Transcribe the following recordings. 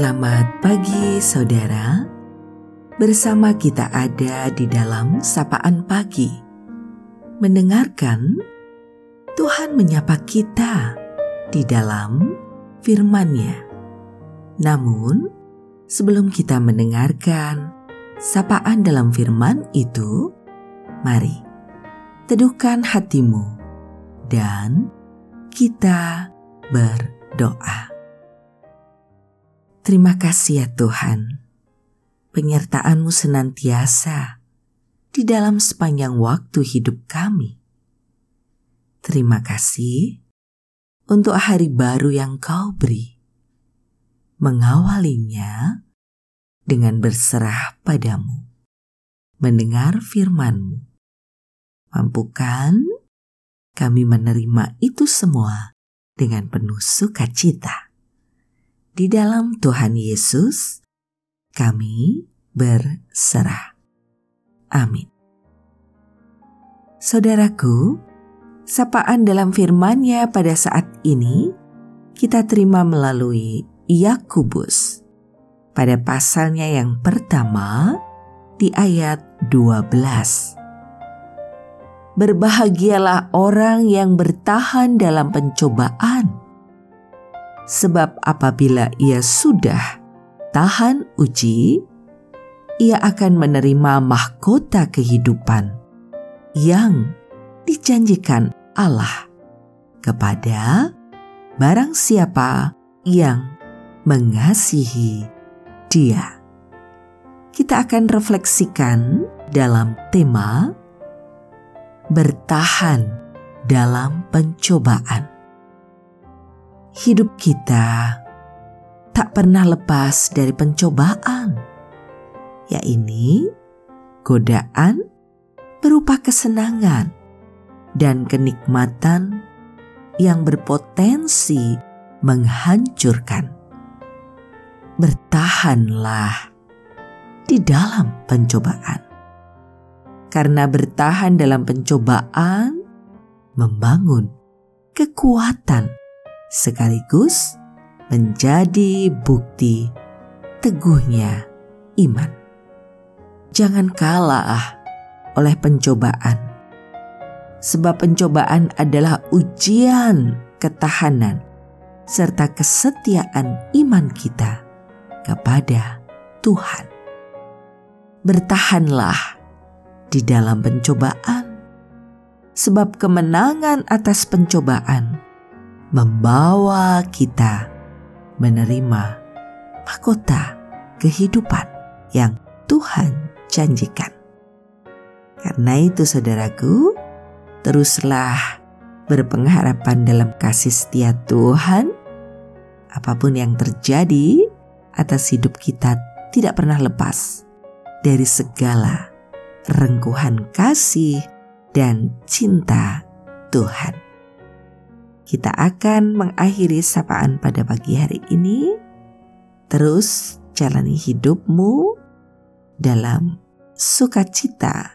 Selamat pagi saudara. Bersama kita ada di dalam sapaan pagi. Mendengarkan Tuhan menyapa kita di dalam firman-Nya. Namun, sebelum kita mendengarkan sapaan dalam firman itu, mari teduhkan hatimu dan kita berdoa. Terima kasih ya Tuhan, penyertaan-Mu senantiasa di dalam sepanjang waktu hidup kami. Terima kasih untuk hari baru yang Kau beri. Mengawalinya dengan berserah padamu, mendengar firman-Mu. Mampukan kami menerima itu semua dengan penuh sukacita di dalam Tuhan Yesus, kami berserah. Amin. Saudaraku, sapaan dalam firman-Nya pada saat ini kita terima melalui Yakubus pada pasalnya yang pertama di ayat 12. Berbahagialah orang yang bertahan dalam pencobaan sebab apabila ia sudah tahan uji, ia akan menerima mahkota kehidupan yang dijanjikan Allah kepada barang siapa yang mengasihi Dia. Kita akan refleksikan dalam tema bertahan dalam pencobaan hidup kita tak pernah lepas dari pencobaan, yaitu godaan berupa kesenangan dan kenikmatan yang berpotensi menghancurkan. Bertahanlah di dalam pencobaan, karena bertahan dalam pencobaan membangun kekuatan sekaligus menjadi bukti teguhnya iman. Jangan kalah oleh pencobaan, sebab pencobaan adalah ujian ketahanan serta kesetiaan iman kita kepada Tuhan. Bertahanlah di dalam pencobaan, sebab kemenangan atas pencobaan membawa kita menerima mahkota kehidupan yang Tuhan janjikan. Karena itu saudaraku, teruslah berpengharapan dalam kasih setia Tuhan. Apa pun yang terjadi atas hidup kita tidak pernah lepas dari segala rengkuhan kasih dan cinta Tuhan kita akan mengakhiri sapaan pada pagi hari ini. Terus jalani hidupmu dalam sukacita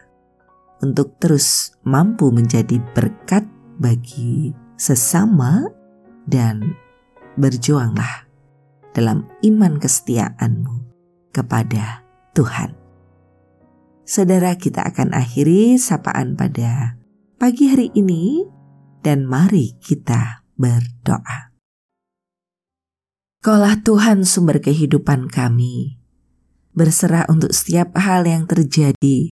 untuk terus mampu menjadi berkat bagi sesama dan berjuanglah dalam iman kesetiaanmu kepada Tuhan. Saudara kita akan akhiri sapaan pada pagi hari ini dan mari kita berdoa. Kaulah Tuhan sumber kehidupan kami, berserah untuk setiap hal yang terjadi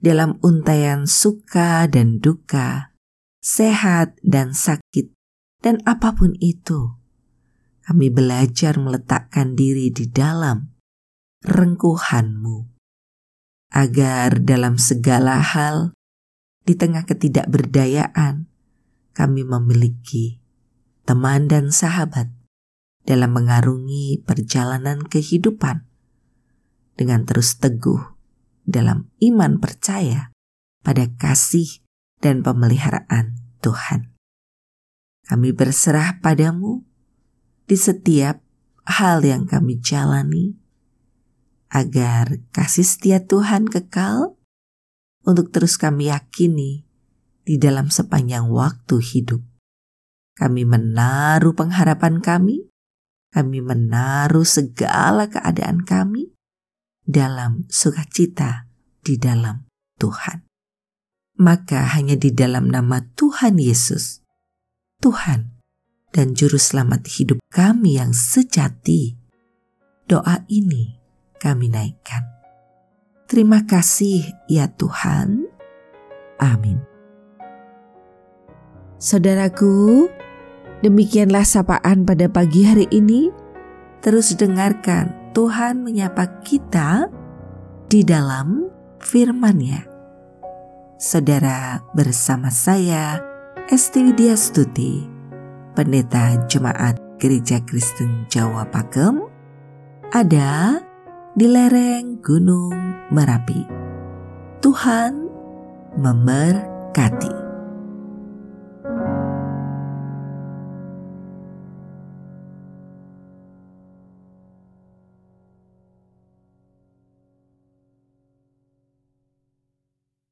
dalam untayan suka dan duka, sehat dan sakit, dan apa pun itu. Kami belajar meletakkan diri di dalam rengkuhanmu, agar dalam segala hal, di tengah ketidakberdayaan, kami memiliki teman dan sahabat dalam mengarungi perjalanan kehidupan dengan terus teguh dalam iman percaya pada kasih dan pemeliharaan Tuhan. Kami berserah padamu di setiap hal yang kami jalani, agar kasih setia Tuhan kekal untuk terus kami yakini di dalam sepanjang waktu hidup. Kami menaruh pengharapan kami kami menaruh segala keadaan kami dalam sukacita di dalam Tuhan. Maka hanya di dalam nama Tuhan Yesus, Tuhan dan Juru Selamat hidup kami yang sejati, doa ini kami naikkan. Terima kasih ya Tuhan. Amin. Saudaraku, demikianlah sapaan pada pagi hari ini. Terus dengarkan Tuhan menyapa kita di dalam firman-Nya. Saudara bersama saya, Esti Widya Stuti, Pendeta Jemaat Gereja Kristen Jawa Pakem, ada di lereng Gunung Merapi. Tuhan memberkati.